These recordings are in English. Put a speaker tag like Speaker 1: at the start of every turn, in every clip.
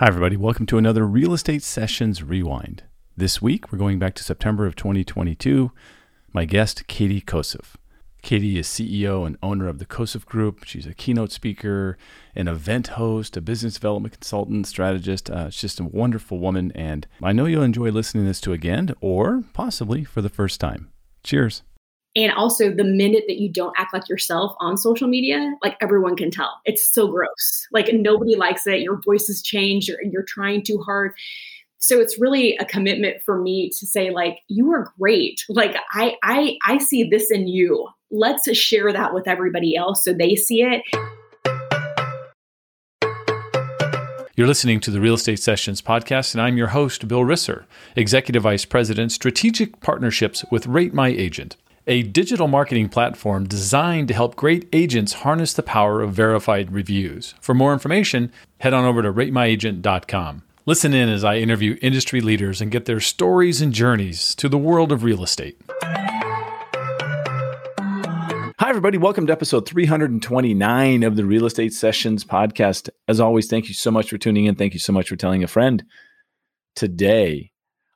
Speaker 1: Hi, everybody. Welcome to another Real Estate Sessions Rewind. This week, we're going back to September of 2022. My guest, Katie Kossev. Katie is CEO and owner of the Kossev Group. She's a keynote speaker, an event host, a business development consultant, strategist. Uh, she's just a wonderful woman, and I know you'll enjoy listening to this to again or possibly for the first time. Cheers.
Speaker 2: And also, the minute that you don't act like yourself on social media, like everyone can tell. It's so gross. Like nobody likes it. Your voice has changed. You're, you're trying too hard. So it's really a commitment for me to say, like, you are great. Like I I I see this in you. Let's share that with everybody else so they see it.
Speaker 1: You're listening to the Real Estate Sessions podcast, and I'm your host, Bill Risser, Executive Vice President, Strategic Partnerships with Rate My Agent a digital marketing platform designed to help great agents harness the power of verified reviews. For more information, head on over to ratemyagent.com. Listen in as I interview industry leaders and get their stories and journeys to the world of real estate. Hi, everybody. Welcome to episode 329 of the Real Estate Sessions podcast. As always, thank you so much for tuning in. Thank you so much for telling a friend. Today,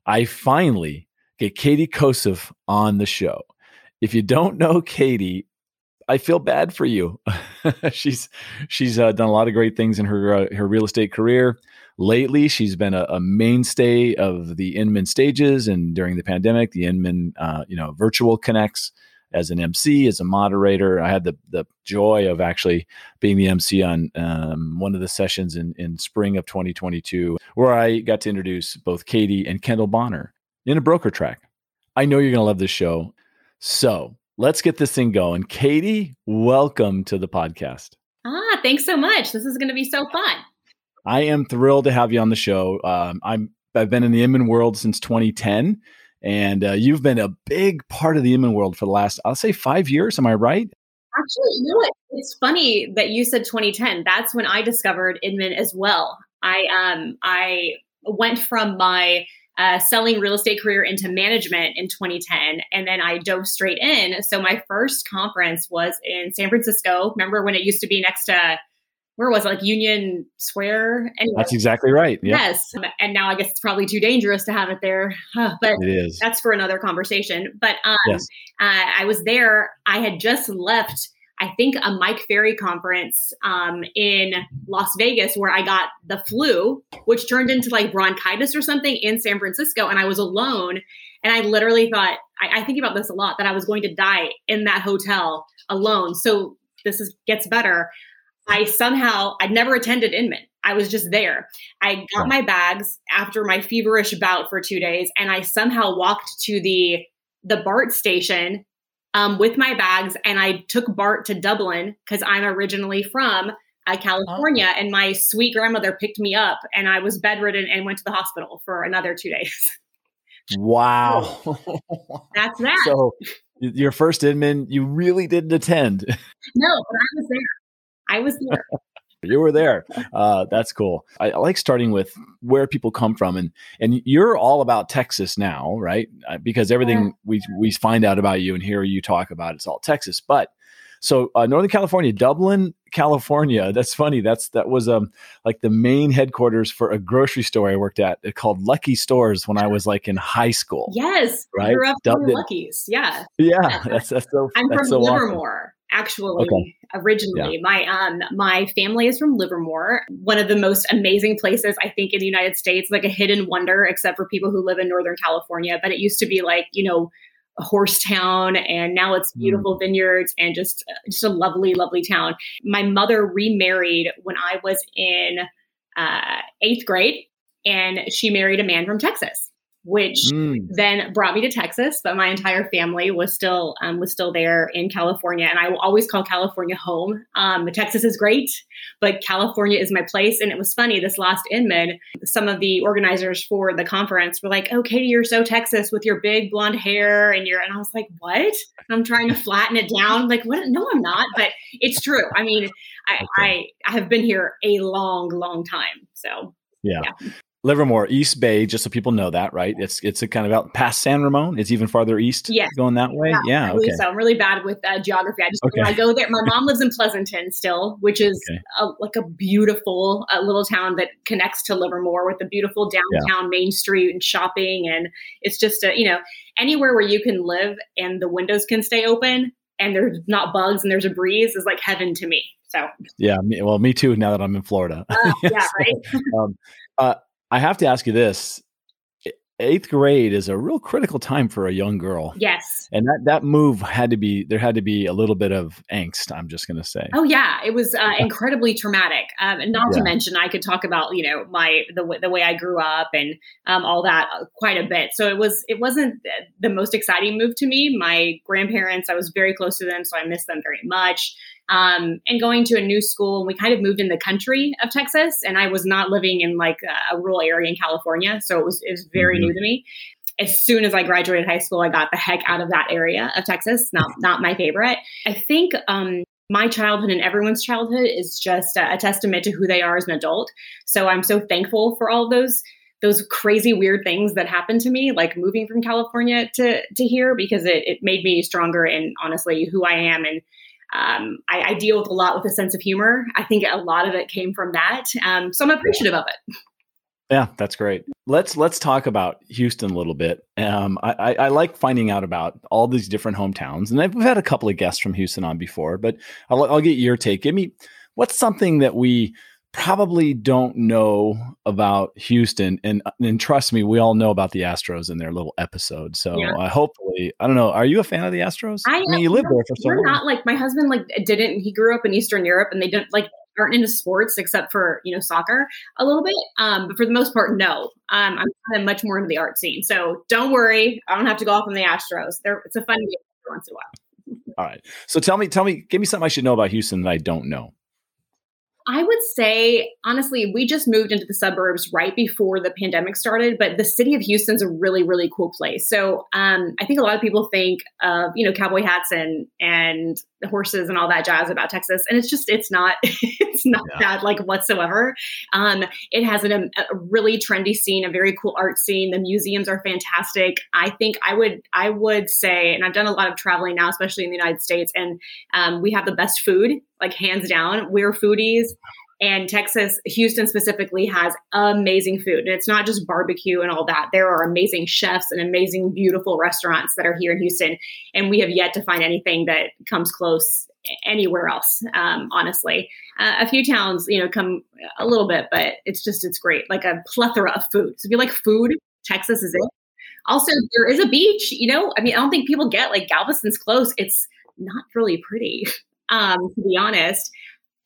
Speaker 1: I finally get Katie Kossev on the show if you don't know Katie, I feel bad for you. she's she's uh, done a lot of great things in her uh, her real estate career. Lately, she's been a, a, mainstay of the Inman stages, and during the pandemic, the Inman uh, you know virtual connects as an MC, as a moderator. I had the the joy of actually being the MC on um, one of the sessions in in spring of 2022, where I got to introduce both Katie and Kendall Bonner in a broker track. I know you're going to love this show. So let's get this thing going. Katie, welcome to the podcast.
Speaker 2: Ah, thanks so much. This is going to be so fun.
Speaker 1: I am thrilled to have you on the show. Um, I'm I've been in the Inman world since 2010, and uh, you've been a big part of the Inman world for the last, I'll say, five years. Am I right?
Speaker 2: Actually, you know what? It's funny that you said 2010. That's when I discovered Inman as well. I um I went from my uh, selling real estate career into management in 2010. And then I dove straight in. So my first conference was in San Francisco. Remember when it used to be next to, where was it, like Union Square?
Speaker 1: Anyway. That's exactly right.
Speaker 2: Yep. Yes. And now I guess it's probably too dangerous to have it there. But it is. that's for another conversation. But um, yes. uh, I was there. I had just left I think a Mike Ferry conference um, in Las Vegas where I got the flu, which turned into like bronchitis or something in San Francisco, and I was alone. And I literally thought, I, I think about this a lot, that I was going to die in that hotel alone. So this is gets better. I somehow I'd never attended Inman. I was just there. I got my bags after my feverish bout for two days, and I somehow walked to the the BART station um, with my bags, and I took Bart to Dublin because I'm originally from uh, California, oh. and my sweet grandmother picked me up, and I was bedridden and went to the hospital for another two days.
Speaker 1: Wow,
Speaker 2: that's that.
Speaker 1: So your first Inman, you really didn't attend.
Speaker 2: No, but I was there. I was there.
Speaker 1: You were there. Uh, that's cool. I, I, like starting with where people come from, and and you're all about Texas now, right? Uh, because everything we we find out about you and hear you talk about it's all Texas. But so uh, Northern California, Dublin, California. That's funny. That's that was um like the main headquarters for a grocery store I worked at it called Lucky Stores when I was like in high school.
Speaker 2: Yes, right. Grew up Dublin. Lucky's. Yeah.
Speaker 1: Yeah, that's that's so.
Speaker 2: I'm
Speaker 1: that's
Speaker 2: from
Speaker 1: so
Speaker 2: Livermore. Awesome actually okay. originally. Yeah. My um my family is from Livermore, one of the most amazing places I think in the United States, like a hidden wonder, except for people who live in Northern California. But it used to be like, you know, a horse town and now it's hmm. beautiful mm. vineyards and just just a lovely lovely town my mother remarried when i was in uh, eighth grade and she married a man from texas which mm. then brought me to Texas. But my entire family was still um, was still there in California, and I will always call California home. Um, Texas is great, but California is my place. And it was funny this last Inman, some of the organizers for the conference were like, "Oh, Katie, you're so Texas with your big blonde hair and your," and I was like, "What?" I'm trying to flatten it down. like, what? No, I'm not. But it's true. I mean, I, okay. I I have been here a long, long time. So
Speaker 1: yeah. yeah. Livermore, East Bay, just so people know that, right? It's it's a kind of out past San Ramon. It's even farther east.
Speaker 2: Yeah,
Speaker 1: going that way. Yeah,
Speaker 2: yeah okay. So I'm really bad with uh, geography. I just okay. when I go there. My mom lives in Pleasanton still, which is okay. a, like a beautiful uh, little town that connects to Livermore with a beautiful downtown yeah. main street and shopping, and it's just a you know anywhere where you can live and the windows can stay open and there's not bugs and there's a breeze is like heaven to me. So
Speaker 1: yeah, me, well, me too. Now that I'm in Florida. Uh, yeah, so, right. um, uh, I have to ask you this. Eighth grade is a real critical time for a young girl.
Speaker 2: Yes.
Speaker 1: And that, that move had to be, there had to be a little bit of angst, I'm just going to say.
Speaker 2: Oh, yeah. It was uh, incredibly traumatic. Um, and not yeah. to mention, I could talk about, you know, my, the, the way I grew up and um, all that uh, quite a bit. So it was, it wasn't the most exciting move to me. My grandparents, I was very close to them, so I miss them very much um, and going to a new school. And we kind of moved in the country of Texas, and I was not living in like a, a rural area in California, so it was it was very mm-hmm. new to me. As soon as I graduated high school, I got the heck out of that area of Texas. Not not my favorite. I think um, my childhood and everyone's childhood is just a, a, testament to who they are as an adult. So I'm so thankful for all those those crazy weird things that happened to me, like moving from California to to here, because it, it made me stronger and honestly who I am and um, I, I, deal with a lot with a sense of humor. I think a lot of it came from that. Um, so I'm appreciative of it.
Speaker 1: Yeah, that's great. Let's let's talk about Houston a little bit. Um, I, I, I, like finding out about all these different hometowns, and I've, had a couple of guests from Houston on before, but I'll, I'll get your take. Give me what's something that we probably don't know about Houston, and and trust me, we all know about the Astros in their little episode. So yeah. uh, hopefully, I don't know. Are you a fan of the Astros?
Speaker 2: I, I
Speaker 1: mean,
Speaker 2: you lived there for so long. Not like my husband like didn't. He grew up in Eastern Europe, and they didn't like aren't into sports except for you know soccer a little bit. Um, but for the most part, no. Um, I'm kind of much more into the art scene. So don't worry, I don't have to go off on the Astros. They're, it's a fun game once in a while.
Speaker 1: All right. So tell me, tell me, give me something I should know about Houston that I don't know.
Speaker 2: I would say, honestly, we just moved into the suburbs right before the pandemic started, but the city of Houston's a really, really cool place. So um, I think a lot of people think of, you know, cowboy hats and, and horses and all that jazz about Texas. And it's just, it's not, it's not yeah. that like whatsoever. Um, it has an, a really trendy scene, a very cool art scene. The museums are fantastic. I think I would, I would say, and I've done a lot of traveling now, especially in the United States, and um, we have the best food like hands down. We're foodies. And Texas, Houston specifically, has amazing food. And it's not just barbecue and all that. There are amazing chefs and amazing, beautiful restaurants that are here in Houston. And we have yet to find anything that comes close anywhere else, um, honestly. Uh, a few towns, you know, come a little bit, but it's just, it's great. Like a plethora of food. So if you like food, Texas is it. Also, there is a beach, you know, I mean, I don't think people get like Galveston's close. It's not really pretty. Um, to be honest,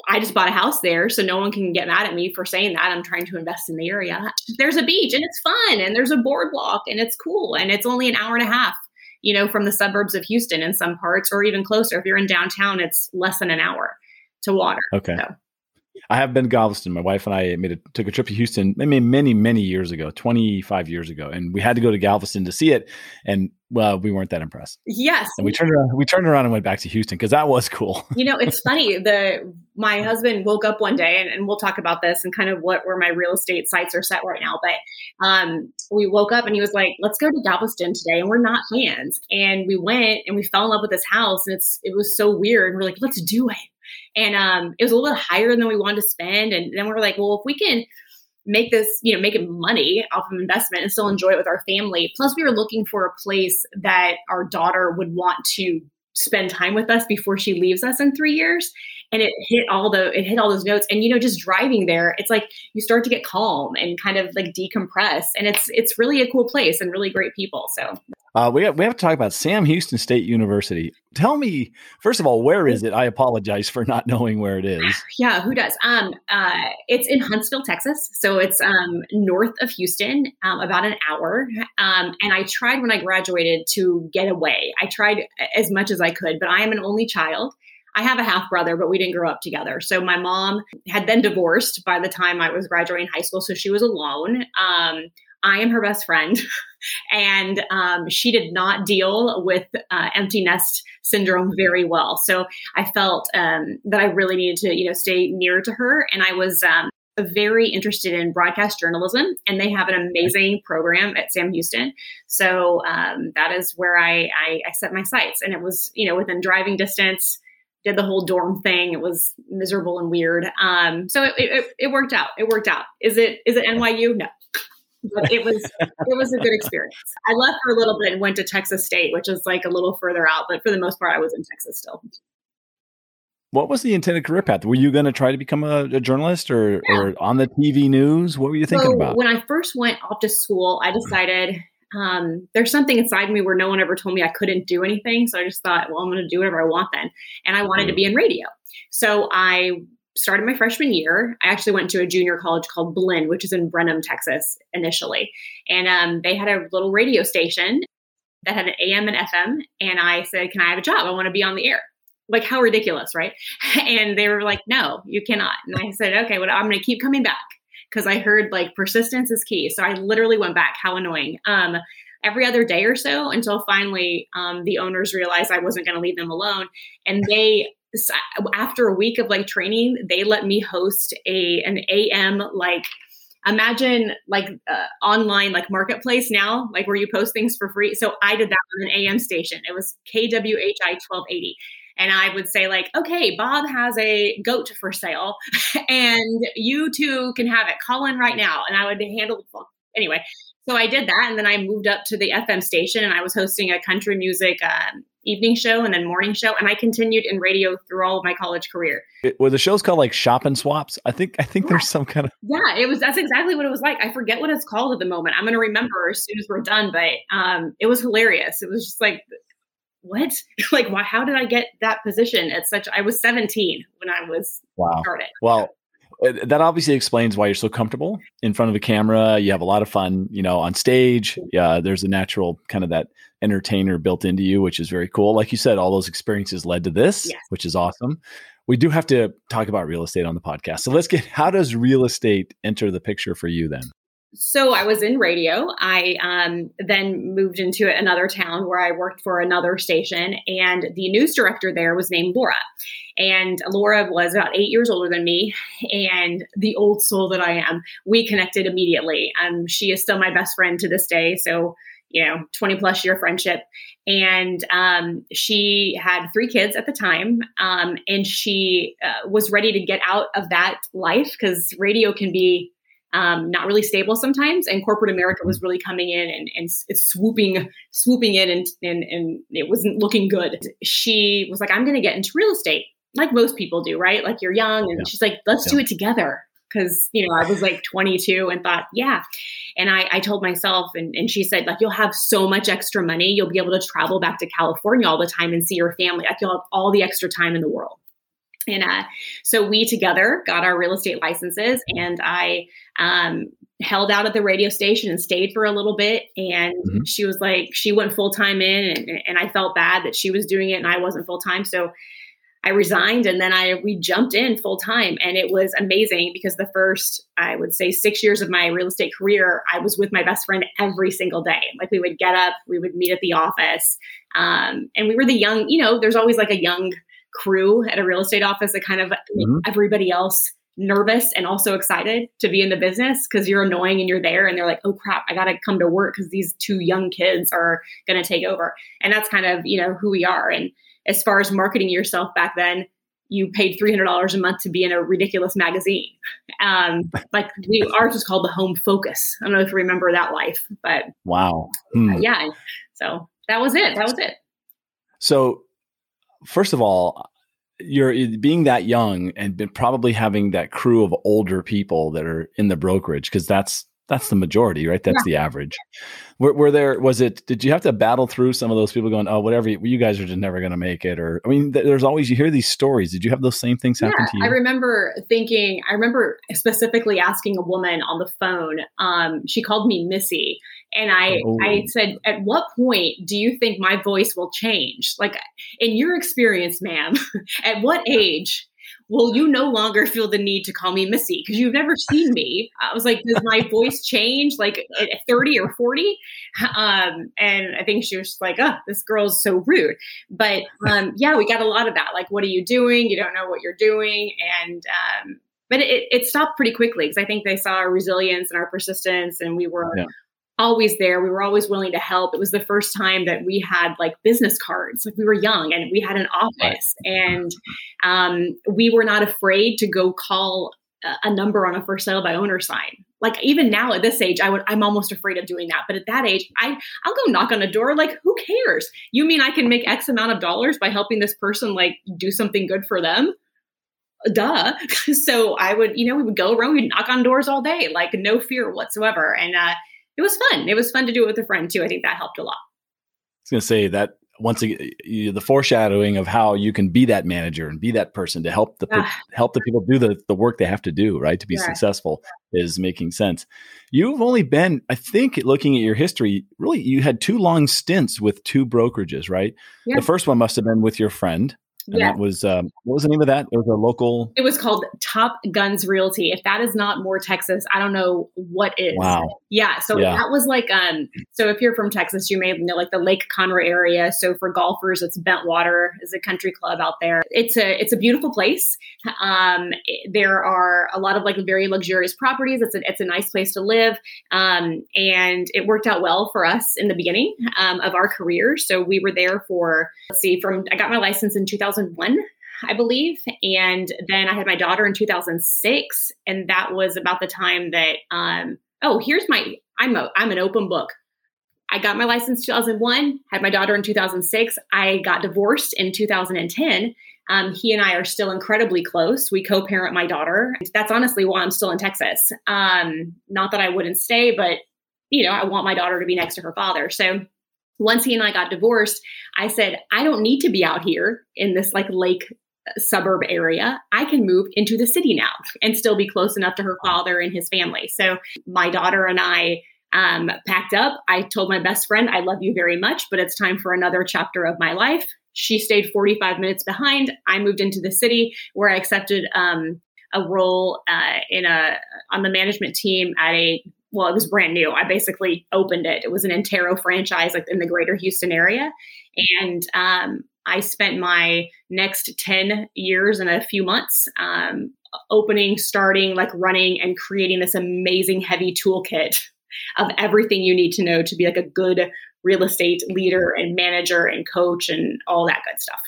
Speaker 2: I just bought a house there, so no one can get mad at me for saying that. I'm trying to invest in the area. There's a beach and it's fun, and there's a boardwalk and it's cool, and it's only an hour and a half, you know, from the suburbs of Houston in some parts, or even closer. If you're in downtown, it's less than an hour to water.
Speaker 1: Okay. So. I have been to Galveston. My wife and I made a, took a trip to Houston many, many, many years ago, 25 years ago. And we had to go to Galveston to see it. And well, we weren't that impressed.
Speaker 2: Yes.
Speaker 1: And we turned around, we turned around and went back to Houston because that was cool.
Speaker 2: you know, it's funny. The my husband woke up one day and, and, we'll talk about this and kind of what where my real estate sites are set right now. But um, we woke up and he was like, let's go to Galveston today. And we're not fans. And we went and we fell in love with this house. And it's it was so weird. And we're like, let's do it. And um, it was a little bit higher than we wanted to spend. And then we were like, well, if we can make this, you know, make it money off of investment and still enjoy it with our family. Plus, we were looking for a place that our daughter would want to spend time with us before she leaves us in three years and it hit all the it hit all those notes and you know just driving there it's like you start to get calm and kind of like decompress and it's it's really a cool place and really great people so
Speaker 1: uh, we, have, we have to talk about Sam Houston State University. Tell me, first of all, where is it? I apologize for not knowing where it is.
Speaker 2: Yeah, who does? Um, uh, it's in Huntsville, Texas. So it's um, north of Houston, um, about an hour. Um, and I tried when I graduated to get away. I tried as much as I could, but I am an only child. I have a half brother, but we didn't grow up together. So my mom had been divorced by the time I was graduating high school. So she was alone. Um, I am her best friend. and um, she did not deal with uh, empty nest syndrome very well. So I felt um, that I really needed to, you know, stay near to her. And I was, um, very interested in broadcast journalism, and they have an amazing program at Sam Houston. So um, that is where I, I, I set my sights, and it was you know within driving distance. Did the whole dorm thing. It was miserable and weird. Um, so it, it, it worked out. It worked out. Is it is it NYU? No, but it was it was a good experience. I left for a little bit and went to Texas State, which is like a little further out, but for the most part, I was in Texas still.
Speaker 1: What was the intended career path? Were you going to try to become a, a journalist or, yeah. or on the TV news? What were you thinking so about?
Speaker 2: When I first went off to school, I decided um, there's something inside me where no one ever told me I couldn't do anything. So I just thought, well, I'm going to do whatever I want then. And I wanted to be in radio. So I started my freshman year. I actually went to a junior college called Blinn, which is in Brenham, Texas, initially. And um, they had a little radio station that had an AM and FM. And I said, Can I have a job? I want to be on the air like how ridiculous, right? And they were like, no, you cannot. And I said, okay, well, I'm going to keep coming back because I heard like persistence is key. So I literally went back. How annoying. Um, every other day or so until finally um, the owners realized I wasn't going to leave them alone. And they, after a week of like training, they let me host a an AM like imagine like uh, online like marketplace now like where you post things for free so i did that on an am station it was kwhi 1280 and I would say like, okay, Bob has a goat for sale, and you too can have it. Call in right now, and I would handle. Anyway, so I did that, and then I moved up to the FM station, and I was hosting a country music um, evening show and then morning show, and I continued in radio through all of my college career.
Speaker 1: It, were the shows called like Shop and Swaps? I think I think yeah. there's some kind of
Speaker 2: yeah. It was that's exactly what it was like. I forget what it's called at the moment. I'm going to remember as soon as we're done, but um, it was hilarious. It was just like what? like, why? How did I get that position at such? I was 17 when I was wow. started.
Speaker 1: Well, that obviously explains why you're so comfortable in front of a camera. You have a lot of fun, you know, on stage. Yeah, there's a natural kind of that entertainer built into you, which is very cool. Like you said, all those experiences led to this, yes. which is awesome. We do have to talk about real estate on the podcast. So let's get how does real estate enter the picture for you then?
Speaker 2: So I was in radio. I um, then moved into another town where I worked for another station, and the news director there was named Laura. And Laura was about eight years older than me, and the old soul that I am, we connected immediately. Um, she is still my best friend to this day. So you know 20 plus year friendship and um, she had three kids at the time um, and she uh, was ready to get out of that life because radio can be um, not really stable sometimes. And corporate America was really coming in and, and swooping, swooping in, and, and, and it wasn't looking good. She was like, I'm going to get into real estate, like most people do, right? Like you're young. And yeah. she's like, let's yeah. do it together. Cause, you know, I was like 22 and thought, yeah. And I, I told myself, and, and she said, like, you'll have so much extra money. You'll be able to travel back to California all the time and see your family. Like, you'll have all the extra time in the world. And uh, so we together got our real estate licenses, and I um, held out at the radio station and stayed for a little bit. And mm-hmm. she was like, she went full time in, and, and I felt bad that she was doing it and I wasn't full time. So I resigned, and then I we jumped in full time, and it was amazing because the first I would say six years of my real estate career, I was with my best friend every single day. Like we would get up, we would meet at the office, um, and we were the young. You know, there's always like a young crew at a real estate office that kind of mm-hmm. everybody else nervous and also excited to be in the business because you're annoying and you're there and they're like, oh crap, I got to come to work because these two young kids are to take over. And that's kind of, you know, who we are. And as far as marketing yourself back then, you paid $300 a month to be in a ridiculous magazine. Um, like we, ours was called the Home Focus. I don't know if you remember that life, but
Speaker 1: wow.
Speaker 2: Hmm. Yeah. So that was it. That was it.
Speaker 1: So first of all, you're being that young and been probably having that crew of older people that are in the brokerage because that's that's the majority, right? That's yeah. the average. Were, were, there was it? Did you have to battle through some of those people going, "Oh, whatever, you guys are just never going to make it"? Or I mean, there's always you hear these stories. Did you have those same things happen
Speaker 2: yeah,
Speaker 1: to you?
Speaker 2: I remember thinking. I remember specifically asking a woman on the phone. Um, she called me Missy, and I, oh. I said, at what point do you think my voice will change? Like, in your experience, ma'am, at what age will you no longer feel the need to call me Missy? Because you've never seen me. I was like, does my voice change like at 30 or 40? Um, and I think she was like, oh, this girl's so rude. But um, yeah, we got a lot of that. Like, what are you doing? You don't know what you're doing. And, um, but it, it stopped pretty quickly because I think they saw our resilience and our persistence, and we were yeah. Always there. We were always willing to help. It was the first time that we had like business cards. Like we were young and we had an office, and um, we were not afraid to go call a number on a for sale by owner sign. Like even now at this age, I would I'm almost afraid of doing that. But at that age, I I'll go knock on a door. Like who cares? You mean I can make X amount of dollars by helping this person like do something good for them? Duh. so I would, you know, we would go around, we'd knock on doors all day, like no fear whatsoever. And uh, it was fun. It was fun to do it with a friend too. I think that helped a lot.
Speaker 1: I was going to say that once again, the foreshadowing of how you can be that manager and be that person to help the yeah. help the people do the, the work they have to do right to be yeah. successful is making sense you've only been i think looking at your history really you had two long stints with two brokerages right yeah. the first one must have been with your friend and yeah. that was um, what was the name of that? It was a local.
Speaker 2: It was called Top Guns Realty. If that is not more Texas, I don't know what is.
Speaker 1: Wow.
Speaker 2: Yeah. So yeah. that was like um. So if you're from Texas, you may know like the Lake Conroe area. So for golfers, it's Bentwater is a country club out there. It's a it's a beautiful place. Um, there are a lot of like very luxurious properties. It's a it's a nice place to live. Um, and it worked out well for us in the beginning um, of our career. So we were there for let's see, from I got my license in 2000. 2001, I believe. And then I had my daughter in 2006. And that was about the time that, um, oh, here's my, I'm, a, I'm an open book. I got my license 2001, had my daughter in 2006. I got divorced in 2010. Um, he and I are still incredibly close. We co parent my daughter. That's honestly why I'm still in Texas. Um, not that I wouldn't stay, but you know, I want my daughter to be next to her father. So once he and I got divorced, I said, I don't need to be out here in this like lake uh, suburb area. I can move into the city now and still be close enough to her father and his family. So my daughter and I um, packed up. I told my best friend, I love you very much, but it's time for another chapter of my life. She stayed 45 minutes behind. I moved into the city where I accepted um, a role uh, in a on the management team at a well, it was brand new. I basically opened it. It was an Intero franchise, like in the greater Houston area. And um, I spent my next 10 years and a few months um, opening, starting, like running, and creating this amazing heavy toolkit of everything you need to know to be like a good real estate leader and manager and coach and all that good stuff.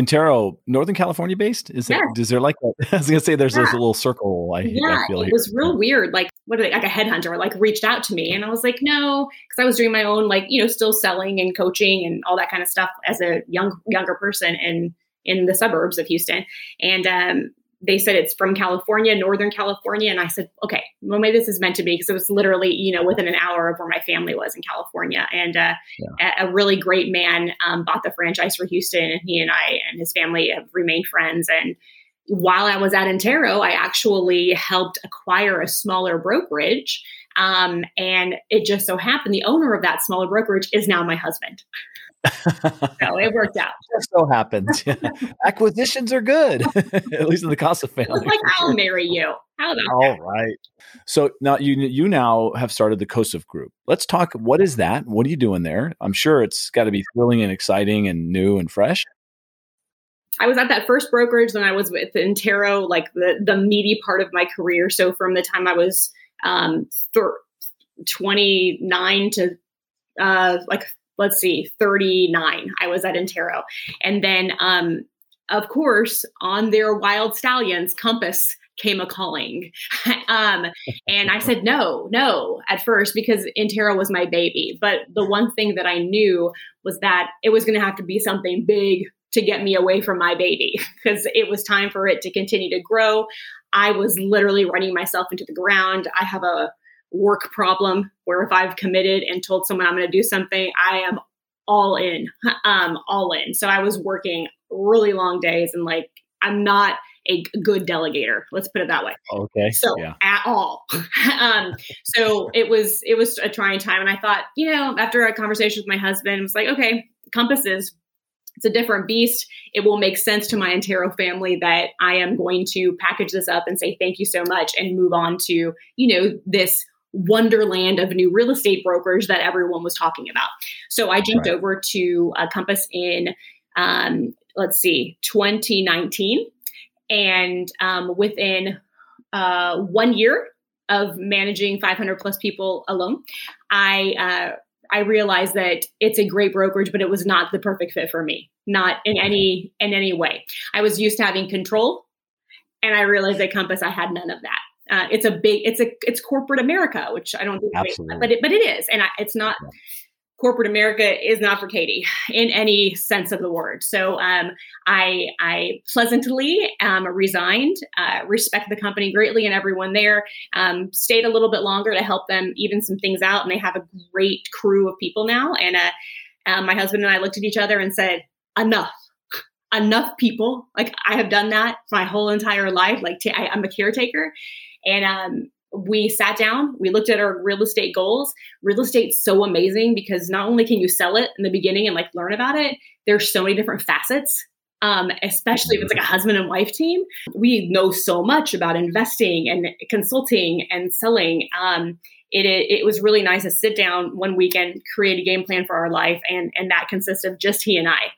Speaker 1: Intero, Northern California based? Is yeah. Is there like a, I was gonna say there's yeah. this little circle. I,
Speaker 2: yeah,
Speaker 1: I feel
Speaker 2: it here. was real weird. Like what are they like a headhunter like reached out to me and I was like no because I was doing my own like you know still selling and coaching and all that kind of stuff as a young younger person in in the suburbs of Houston and um, they said it's from California, Northern California. And I said, okay, well, maybe this is meant to be because it was literally, you know, within an hour of where my family was in California. And uh, yeah. a, a, really great man um, bought the franchise for Houston, and he and I and his family have remained friends. And while I was at Intero, I actually helped acquire a smaller brokerage. Um, and it just so happened the owner of that smaller brokerage is now my husband so it worked out.
Speaker 1: Just so happens. Yeah. Acquisitions are good, at least in the Kossev family.
Speaker 2: Like I'll marry you. How about
Speaker 1: All that? right. So now you you now have started the Kossev Group. Let's talk. What is that? What are you doing there? I'm sure it's got to be thrilling and exciting and new and fresh.
Speaker 2: I was at that first brokerage, then I was with Intero, like the the meaty part of my career. So from the time I was um, th- 29 to uh, like let's see, 39. I was at Intero. And then, um, of course, on their wild stallions, Compass came a calling. um, and I said no, no at first because Intero was my baby. But the one thing that I knew was that it was going to have to be something big to get me away from my baby because it was time for it to continue to grow. I was literally running myself into the ground. I have a work problem where if I've committed and told someone I'm going to do something, I am all in, um, all in. So I was working really long days and like I'm not a good delegator. Let's put it that way.
Speaker 1: Okay.
Speaker 2: So yeah. at all. um, so it was it was a trying time, and I thought, you know, after a conversation with my husband, I was like, okay, compasses. It's a different beast. It will make sense to my Intero family that I am going to package this up and say thank you so much and move on to, you know, this wonderland of new real estate brokers that everyone was talking about. So I jumped right. over to uh, Compass in, um, let's see, 2019. And um, within uh, one year of managing 500 plus people alone, I uh, I realized that it's a great brokerage, but it was not the perfect fit for me, not in any in any way. I was used to having control, and I realized at Compass I had none of that. Uh, it's a big, it's a, it's corporate America, which I don't, Absolutely. but it, but it is, and I, it's not. Yeah corporate America is not for Katie in any sense of the word. So um, I, I pleasantly um, resigned, uh, respect the company greatly and everyone there, um, stayed a little bit longer to help them even some things out. And they have a great crew of people now. And uh, um, my husband and I looked at each other and said, enough. Enough people. Like I have done that my whole entire life. Like t- I, I'm a caretaker, and um, we sat down, we looked at our real estate goals. Real estate's so amazing because not only can you sell it in the beginning and like learn about it, there's so many different facets. Um, especially if it's like a husband and wife team, we know so much about investing and consulting and selling. Um, it, it, was really nice to sit down one weekend, create a game plan for our life, and and that consists of just he and I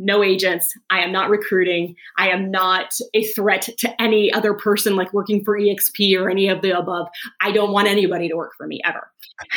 Speaker 2: no agents. I am not recruiting. I am not a threat to any other person like working for EXP or any of the above. I don't want anybody to work for me ever.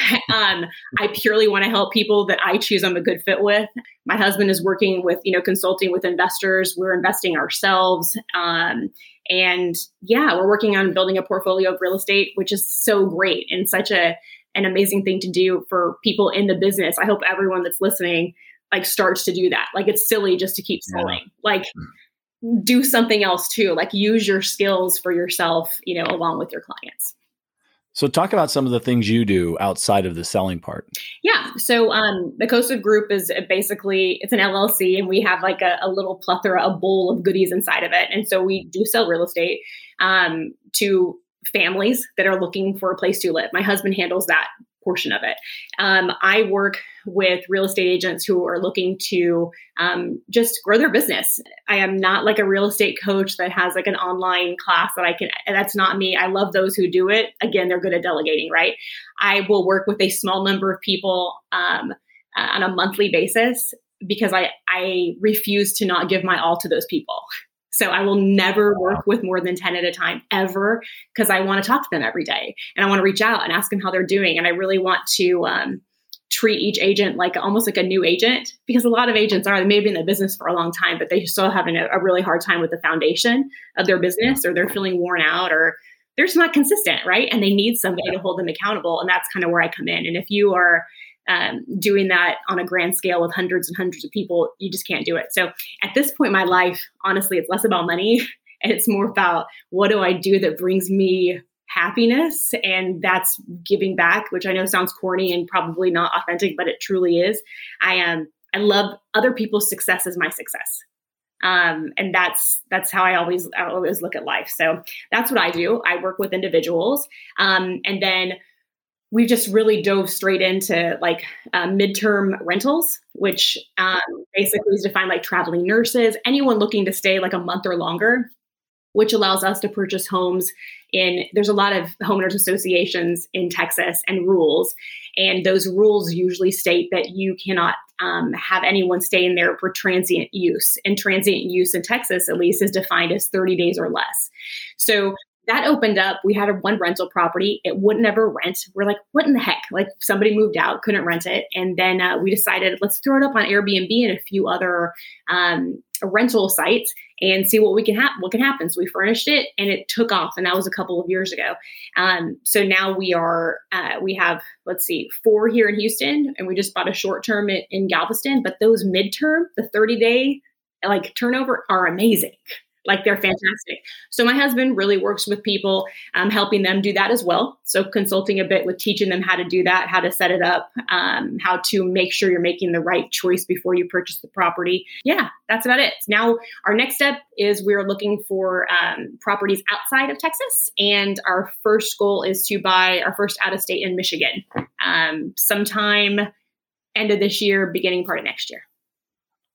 Speaker 2: um, I purely want to help people that I choose I'm a good fit with. My husband is working with, you know, consulting with investors. We're investing ourselves. Um, and yeah, we're working on building a portfolio of real estate, which is so great and such a an amazing thing to do for people in the business. I hope everyone that's listening like starts to do that. Like it's silly just to keep selling. Yeah. Like do something else too. Like use your skills for yourself, you know, along with your clients.
Speaker 1: So talk about some of the things you do outside of the selling part.
Speaker 2: Yeah. So um, the Kossev Group is basically it's an LLC, and we have like a, a, little plethora, a bowl of goodies inside of it. And so we do sell real estate um, to families that are looking for a place to live. My husband handles that portion of it. Um, I work with real estate agents who are looking to um, just grow their business. I am not like a real estate coach that has like an online class that I can, that's not me. I love those who do it. Again, they're good at delegating, right? I will work with a small number of people um, on a monthly basis because I, I refuse to not give my all to those people. So I will never work with more than 10 at a time ever because I want to talk to them every day and I want to reach out and ask them how they're doing. And I really want to um, treat each agent like almost like a new agent because a lot of agents are, they may have been in the business for a long time, but they still having a, a really hard time with the foundation of their business or they're feeling worn out or they're just not consistent, right? And they need somebody to hold them accountable. And that's kind of where I come in. And if you are, um, doing that on a grand scale with hundreds and hundreds of people, you just can't do it. So at this point in my life, honestly, it's less about money and it's more about what do I do that brings me happiness and that's giving back which i know sounds corny and probably not authentic but it truly is i am um, i love other people's success as my success um, and that's that's how I always I always look at life. So that's what I do. I work with individuals, um, and then we've just really dove straight into like uh, midterm rentals, which um, basically is defined like traveling nurses, anyone looking to stay like a month or longer, which allows us to purchase homes in there's a lot of homeowners associations in Texas and rules. And those rules usually state that you cannot um, have anyone stay in there for transient use. And transient use in Texas, at least, is defined as 30 days or less. So that opened up. We had a one rental property. It would never rent. We're like, what in the heck? Like somebody moved out, couldn't rent it. And then uh, we decided, let's throw it up on Airbnb and a few other um, rental sites and see what we can have, what can happen. So we furnished it and it took off. And that was a couple of years ago. Um, so now we are, uh, we have, let's see, four here in Houston and we just bought a short term in, in Galveston, but those midterm, the 30 day like turnover are amazing. Like they're fantastic. So my husband really works with people, um, helping them do that as well. So consulting a bit with teaching them how to do that, how to set it up, um, how to make sure you're making the right choice before you purchase the property. Yeah, that's about it. Now our next step is we're looking for um, properties outside of Texas, and our first goal is to buy our first out of state in Michigan, um, sometime end of this year, beginning part of next year.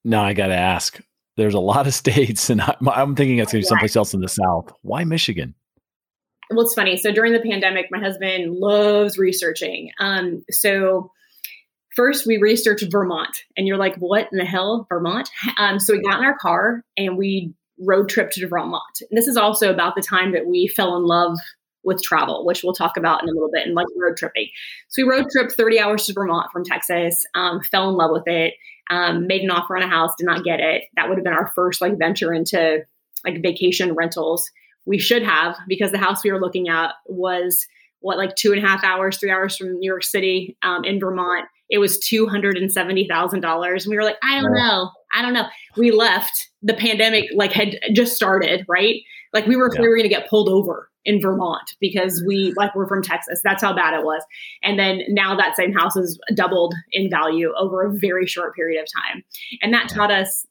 Speaker 1: Now I got to ask there's a lot of states, and I'm thinking it's going to be someplace else in the South. Why Michigan?
Speaker 2: Well, it's funny. So during the pandemic, my husband loves researching. Um, so first we researched Vermont, and you're like, what in the hell, Vermont? Um, so we got in our car and we road trip to Vermont. And this is also about the time that we fell in love with travel, which we'll talk about in a little bit, and like road tripping. So we road trip 30 hours to Vermont from Texas, um, fell in love with it, um, made an offer on a house, did not get it. That would have been our first like venture into like vacation rentals. We should have because the house we were looking at was what like two and a half hours, three hours from New York City um, in Vermont. It was two hundred and seventy thousand dollars, and we were like, I don't know, I don't know. We left. The pandemic like had just started, right? Like we were yeah. we were going to get pulled over in Vermont because we like we're from Texas. That's how bad it was. And then now that same house has doubled in value over a very short period of time. And that taught us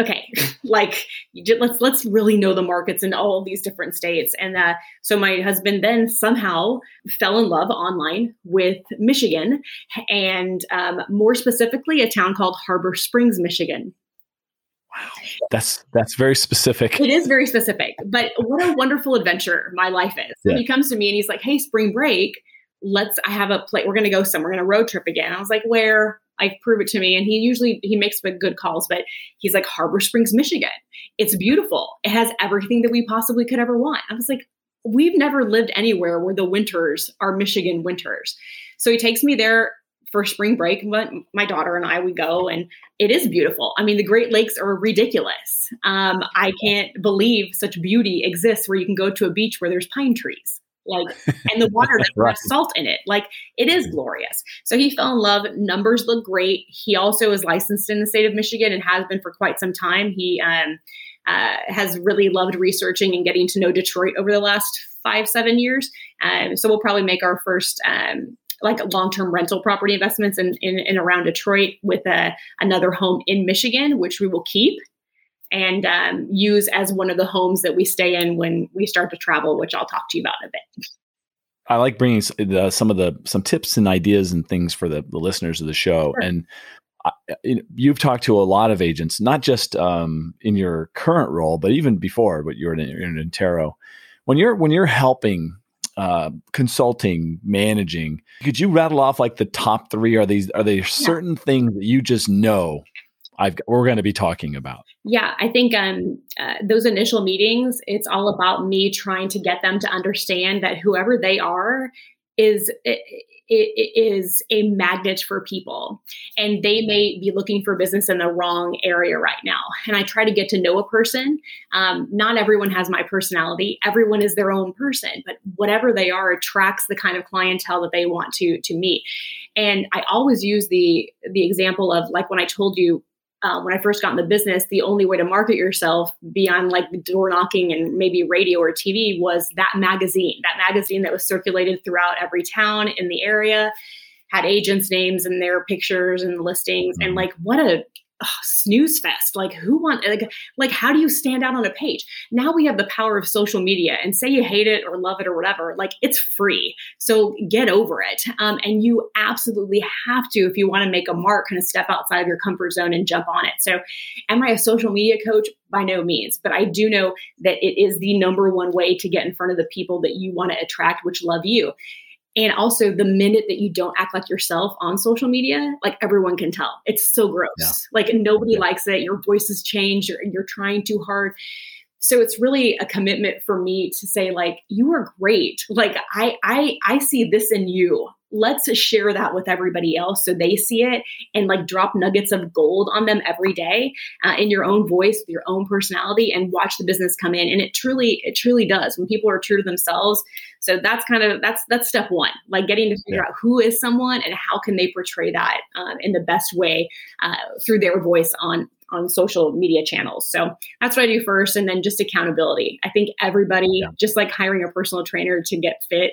Speaker 2: okay like let's let's really know the markets in all of these different states and uh, so my husband then somehow fell in love online with michigan and um, more specifically a town called harbor springs michigan
Speaker 1: Wow. That's that's very specific.
Speaker 2: It is very specific. But what a wonderful adventure my life is. Yeah. He comes to me and he's like, Hey, spring break, let's I have a play. We're gonna go somewhere, we're gonna road trip again. I was like, Where? Like prove it to me. And he usually he makes good calls, but he's like Harbor Springs, Michigan. It's beautiful. It has everything that we possibly could ever want. I was like, we've never lived anywhere where the winters are Michigan winters. So he takes me there for spring break. But my daughter and I, we go and it is beautiful. I mean, the Great Lakes are ridiculous. Um, I can't believe such beauty exists where you can go to a beach where there's pine trees. Like, and the water doesn't right. have salt in it. Like, it is glorious. So he fell in love. Numbers look great. He also is licensed in the state of Michigan and has been for quite some time. He um, uh, has really loved researching and getting to know Detroit over the last five, seven years. Um, so we'll probably make our first um, like long-term rental property investments in, in, in around Detroit with a, another home in Michigan, which we will keep and um, use as one of the homes that we stay in when we start to travel, which I'll talk to you about in a bit.
Speaker 1: I like bringing the, some of the some tips and ideas and things for the, the listeners of the show. Sure. And I, you've talked to a lot of agents, not just um, in your current role, but even before. But you're in, in Intero. When you're when you're helping uh, consulting, managing. Could you rattle off like the top three? Are these are there certain yeah. things that you just know I've we're going to be talking about?
Speaker 2: Yeah, I think um, uh, those initial meetings, it's all about me trying to get them to understand that whoever they are is it is a magnet for people and they may be looking for business in the wrong area right now. And i try to get to know a person. Um, not everyone has my personality. Everyone is their own person but whatever they are attracts the kind of clientele that they want to to meet. And i always use the the example of like when i told you uh, when I first got in the business, the only way to market yourself beyond like door knocking and maybe radio or TV was that magazine, that magazine that was circulated throughout every town in the area, had agents' names and their pictures and listings. And mm-hmm. like, what a snooze fest. Like who want like like how do you stand out on a page? Now we have the power of social media and say you hate it or love it or whatever. Like it's free. So get over it. Um, and you absolutely have to if you want to make a mark, kind of step outside of your comfort zone and jump on it. So am I a social media coach? By no means, but I do know that it is the number one way to get in front of the people that you want to attract, which love you. And also, the minute that you don't act like yourself on social media, like everyone can tell. It's so gross. Yeah. Like nobody yeah. likes it. Your voice has changed. You're, you're trying too hard. So it's really a commitment for me to say, like, you are great. Like I I I see this in you let's share that with everybody else so they see it and like drop nuggets of gold on them every day uh, in your own voice with your own personality and watch the business come in and it truly it truly does when people are true to themselves so that's kind of that's that's step one like getting to figure yeah. out who is someone and how can they portray that um, in the best way uh, through their voice on on social media channels. So that's what I do first. And then just accountability. I think everybody, yeah. just like hiring a personal trainer to get fit,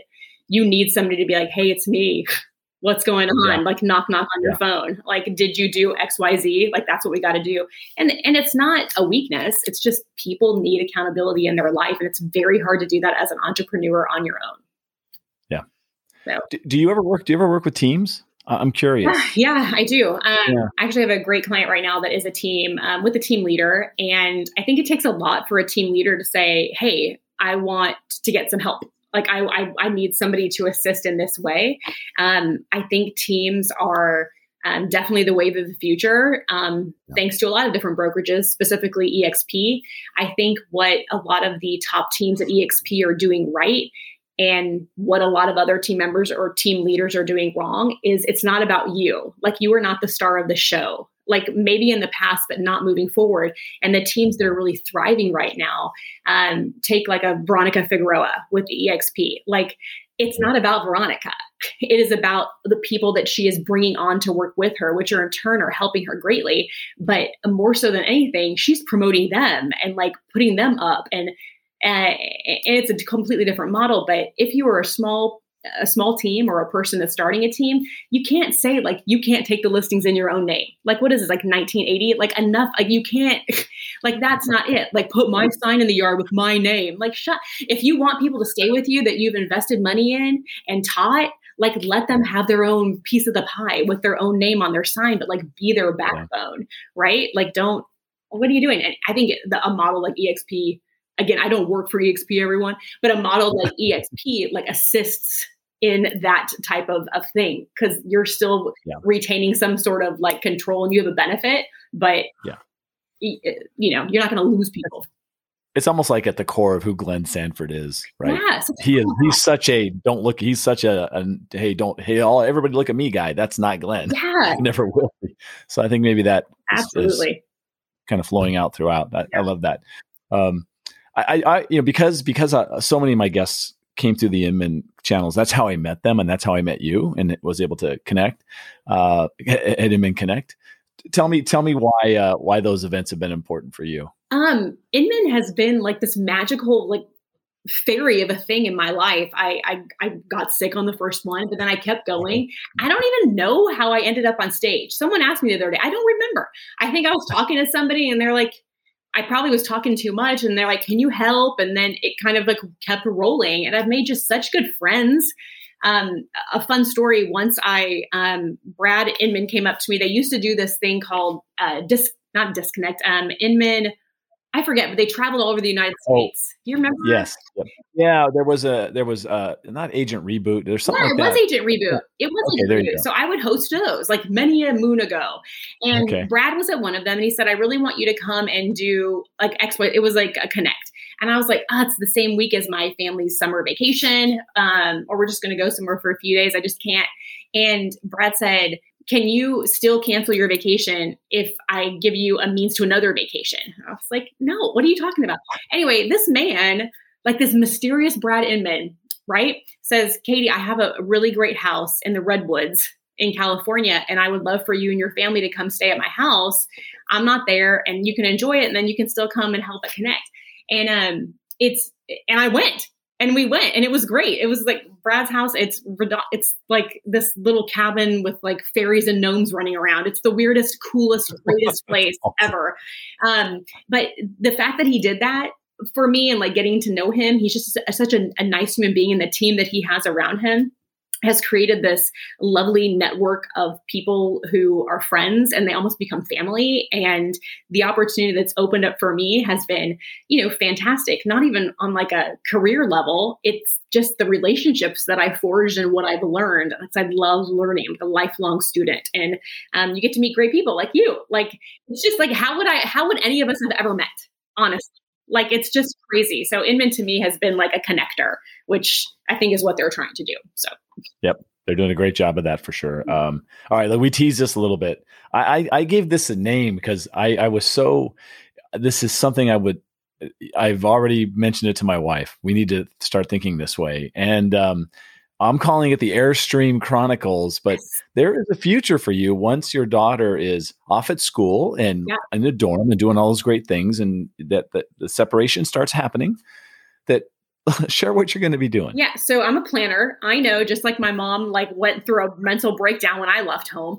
Speaker 2: you need somebody to be like, hey, it's me. What's going on? Yeah. Like knock knock on yeah. your phone. Like, did you do XYZ? Like that's what we got to do. And and it's not a weakness. It's just people need accountability in their life. And it's very hard to do that as an entrepreneur on your own.
Speaker 1: Yeah. So do, do you ever work do you ever work with teams? I'm curious.
Speaker 2: Yeah, I do. Um, yeah. I actually have a great client right now that is a team um, with a team leader. And I think it takes a lot for a team leader to say, hey, I want to get some help like I, I, I need somebody to assist in this way. Um, I think teams are um, definitely the wave of the future, um, yeah. thanks to a lot of different brokerages, specifically EXP. I think what a lot of the top teams at EXP are doing right and what a lot of other team members or team leaders are doing wrong is it's not about you. Like you are not the star of the show. Like maybe in the past, but not moving forward. And the teams that are really thriving right now, um, take like a Veronica Figueroa with the EXP. Like it's not about Veronica. It is about the people that she is bringing on to work with her, which are in turn are helping her greatly. But more so than anything, she's promoting them and like putting them up and and it's a completely different model. But if you were a small a small team or a person that's starting a team, you can't say like you can't take the listings in your own name. Like what is this like 1980? Like enough like you can't like that's not it. Like put my sign in the yard with my name. Like shut if you want people to stay with you that you've invested money in and taught, like let them have their own piece of the pie with their own name on their sign, but like be their backbone, right? Like don't what are you doing? And I think the, a model like EXP again, I don't work for EXP, everyone, but a model like EXP like assists in that type of, of thing because you're still yeah. retaining some sort of like control and you have a benefit, but
Speaker 1: yeah,
Speaker 2: you know, you're not going to lose people.
Speaker 1: It's almost like at the core of who Glenn Sanford is, right? Yeah, he is. He's such a don't look. He's such a, a hey don't hey all everybody look at me guy. That's not Glenn.
Speaker 2: Yeah,
Speaker 1: he never will be. So I think maybe that
Speaker 2: absolutely
Speaker 1: is, is kind of flowing out throughout. I, yeah. I love that. Um, I, I, you know, because because uh, so many of my guests came through the Inman channels. That's how I met them, and that's how I met you, and was able to connect uh, at Inman Connect. Tell me, tell me why uh, why those events have been important for you.
Speaker 2: Um, Inman has been like this magical, like fairy of a thing in my life. I, I I got sick on the first one, but then I kept going. I don't even know how I ended up on stage. Someone asked me the other day. I don't remember. I think I was talking to somebody, and they're like, I probably was talking too much and they're like, can you help? And then it kind of like kept rolling. And I've made just such good friends. Um, a fun story once I, um, Brad Inman came up to me. They used to do this thing called uh, disc, not disconnect, um, Inman I forget, but they traveled all over the United oh, States. Do you remember?
Speaker 1: Yes. Yeah, there was a there was a not Agent Reboot. There's something.
Speaker 2: Like it was Agent Reboot. It was okay, Agent Reboot. So I would host those like many a moon ago. And okay. Brad was at one of them, and he said, "I really want you to come and do like exploit." It was like a connect, and I was like, "Oh, it's the same week as my family's summer vacation, um, or we're just going to go somewhere for a few days. I just can't." And Brad said can you still cancel your vacation if I give you a means to another vacation? I was like, no, what are you talking about? Anyway, this man, like this mysterious Brad Inman, right, says, Katie, I have a really great house in the Redwoods in California, and I would love for you and your family to come stay at my house. I'm not there, and you can enjoy it, and then you can still come and help it connect. And um, it's and I went and we went and it was great. It was like Brad's house. It's it's like this little cabin with like fairies and gnomes running around. It's the weirdest, coolest, greatest place ever. Um, but the fact that he did that for me and like getting to know him, he's just such a, a nice human being and the team that he has around him has created this lovely network of people who are friends and they almost become family. And the opportunity that's opened up for me has been you know fantastic. Not even on like a career level. It's just the relationships that i forged and what i've learned. I love learning. I'm a lifelong student and um, you get to meet great people like you. Like it's just like how would i how would any of us have ever met honestly like it's just crazy. So Inman to me has been like a connector, which I think is what they're trying to do. So
Speaker 1: Yep. They're doing a great job of that for sure. Um, all right, we tease this a little bit. I, I, I gave this a name because I, I was so. This is something I would. I've already mentioned it to my wife. We need to start thinking this way, and um, I'm calling it the Airstream Chronicles. But yes. there is a future for you once your daughter is off at school and yeah. in the dorm and doing all those great things, and that, that the separation starts happening. That share what you're going to be doing.
Speaker 2: Yeah, so I'm a planner. I know, just like my mom like went through a mental breakdown when I left home.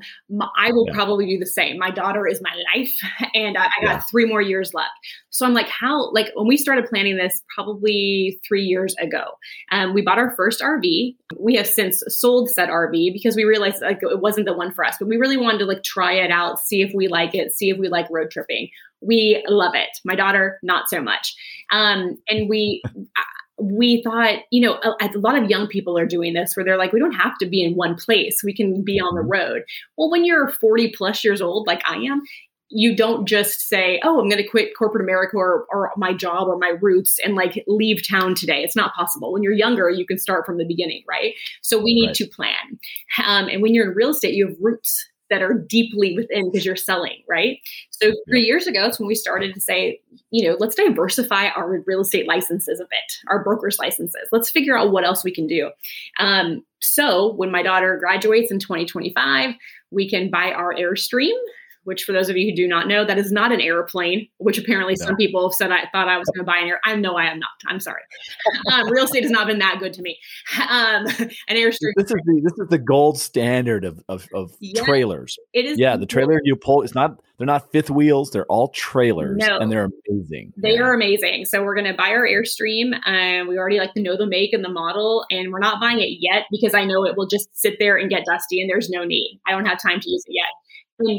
Speaker 2: I will yeah. probably do the same. My daughter is my life, and I, I got yeah. three more years left. So I'm like, how? Like when we started planning this, probably three years ago, um, we bought our first RV. We have since sold said RV because we realized like it wasn't the one for us, but we really wanted to like try it out, see if we like it, see if we like road tripping. We love it. My daughter, not so much. Um, and we we thought, you know, a, a, lot of young people are doing this where they're like, we don't have to be in one place. We can be on the mm-hmm. road. Well, when you're 40 plus years old, like I am, you don't just say, oh, I'm going to quit corporate America or, or my job or my roots and like leave town today. It's not possible. When you're younger, you can start from the beginning, right? So we need right. to plan. Um, and when you're in real estate, you have roots that are deeply within because you're selling, right? So three years ago, it's when we started to say, you know, let's diversify our real estate licenses a bit, our broker's licenses. Let's figure out what else we can do. Um, so when my daughter graduates in 2025, we can buy our Airstream, which for those of you who do not know, that is not an airplane, which apparently no. some people have said I thought I was going to buy an air. I know I am not. I'm sorry. Um, real estate has not been that good to me. Um, an airstream.
Speaker 1: This is the this is the gold standard of of, of yes, trailers.
Speaker 2: It is.
Speaker 1: Yeah, the trailer you pull. It's not. They're not fifth wheels. They're all trailers, no. and they're amazing.
Speaker 2: They yeah. are amazing. So we're going to buy our airstream, and we already like to know the make and the model, and we're not buying it yet because I know it will just sit there and get dusty, and there's no need. I don't have time to use it yet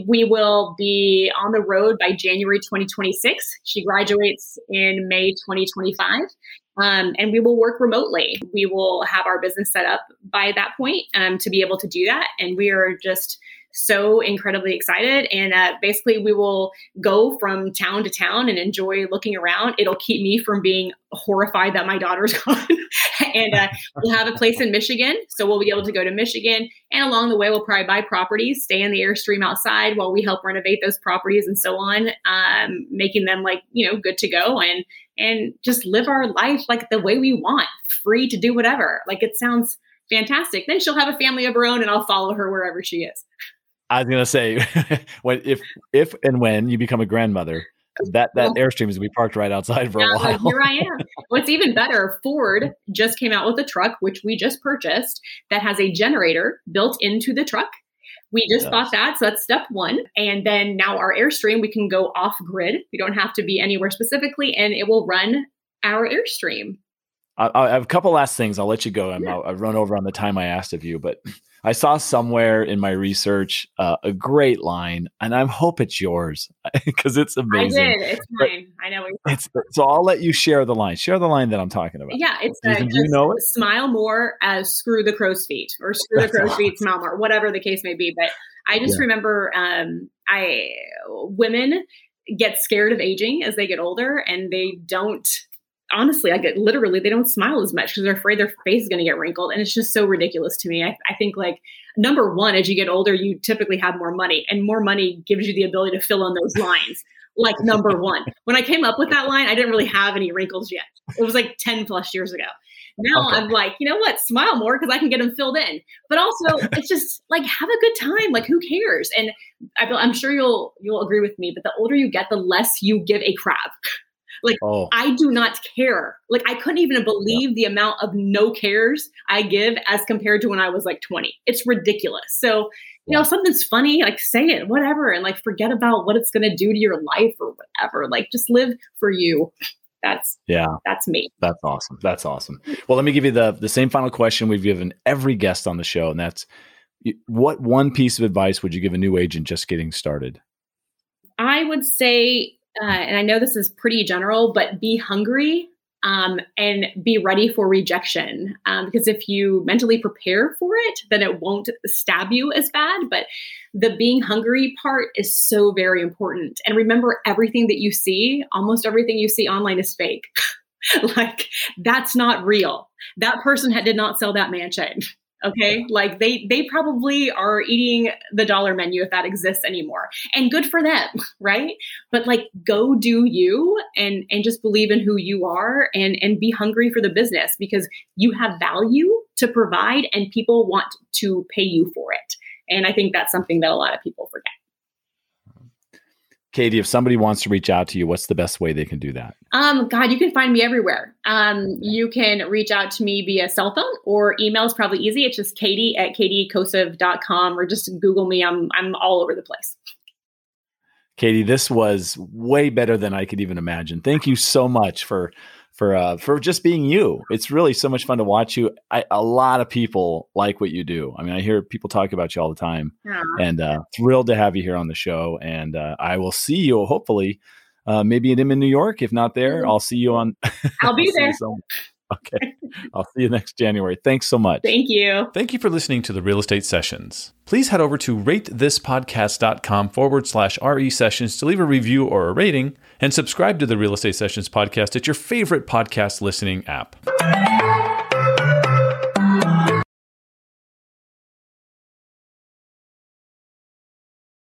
Speaker 2: we will be on the road by January 2026. She graduates in May 2025. Um, and we will work remotely. We will have our business set up by that point um, to be able to do that. And we are just so incredibly excited. And uh, basically, we will go from town to town and enjoy looking around. It'll keep me from being horrified that my daughter's gone. and uh, we'll have a place in Michigan. So we'll be able to go to Michigan. And along the way, we'll probably buy properties, stay in the Airstream outside while we help renovate those properties and so on, um, making them like, you know, good to go and and just live our life like the way we want, free to do whatever. Like it sounds fantastic. Then she'll have a family of her own and I'll follow her wherever she is.
Speaker 1: I was gonna say when if if and when you become a grandmother, that that airstream is gonna be parked right outside for yeah, a while.
Speaker 2: here I am. What's even better, Ford just came out with a truck which we just purchased that has a generator built into the truck. We just yes. bought that, so that's step one. And then now our airstream, we can go off grid. We don't have to be anywhere specifically, and it will run our airstream.
Speaker 1: I, I have a couple last things. I'll let you go. I'm, yeah. I've run over on the time I asked of you, but I saw somewhere in my research uh, a great line, and I hope it's yours because it's amazing.
Speaker 2: I did. It's mine. I know.
Speaker 1: It's so I'll let you share the line. Share the line that I'm talking about.
Speaker 2: Yeah, it's uh, you know it? Smile more as screw the crow's feet or screw the crow's feet, smile more, whatever the case may be. But I just yeah. remember, um, I women get scared of aging as they get older, and they don't honestly, I get literally, they don't smile as much because they're afraid their face is going to get wrinkled. And it's just so ridiculous to me. I, I, think, like, number one, as you get older, you typically have more money, and more money gives you the ability to fill in those lines. Like, number one. When I came up with that line, I didn't really have any wrinkles yet. It was like 10 plus years ago. Now okay. I'm like, you know what? Smile more because I can get them filled in. But also, it's just like have a good time. Like, who cares? And I, I'm sure you'll you'll agree with me. But the older you get, the less you give a crap. Like oh. I do not care. Like I couldn't even believe yeah. the amount of no cares I give as compared to when I was like 20. It's ridiculous. So, you know, something's funny, like say it, whatever, and like forget about what it's gonna do to your life or whatever. Like just live for you. That's yeah, that's me.
Speaker 1: That's awesome. That's awesome. Well, let me give you the the same final question we've given every guest on the show, and that's what one piece of advice would you give a new agent just getting started?
Speaker 2: I would say uh, and I know this is pretty general, but be hungry um, and be ready for rejection. Um, because if you mentally prepare for it, then it won't stab you as bad. But the being hungry part is so very important. And remember, everything that you see, almost everything you see online is fake. like, that's not real. That person had, did not sell that mansion okay? Like they they probably are eating the dollar menu if that exists anymore. And good for them right? But like go do you and and just believe in who you are and and be hungry for the business because you have value to provide and people want to pay you for it. And i think that's something that a lot of people forget
Speaker 1: Katie, if somebody wants to reach out to you, what's the best way they can do that?
Speaker 2: Um, God, you can find me everywhere. Um, you can reach out to me via cell phone or email is probably easy. It's just Katie at katiekossev.com or just Google me. I'm I'm all over the place.
Speaker 1: Katie, this was way better than I could even imagine. Thank you so much for for uh, for just being you. It's really so much fun to watch you. I, a lot of people like what you do. I mean, I hear people talk about you all the time, yeah. and uh, thrilled to have you here on the show. And uh, I will see you hopefully, uh, maybe in, in New York. If not there. I'll see you on.
Speaker 2: I'll be
Speaker 1: I'll
Speaker 2: there.
Speaker 1: okay. I'll see you next January. Thanks so much.
Speaker 2: Thank you.
Speaker 1: Thank you for listening to the Real Estate Sessions. Please head over to ratethispodcast.com forward slash RE sessions to leave a review or a rating and subscribe to the Real Estate Sessions podcast at your favorite podcast listening app.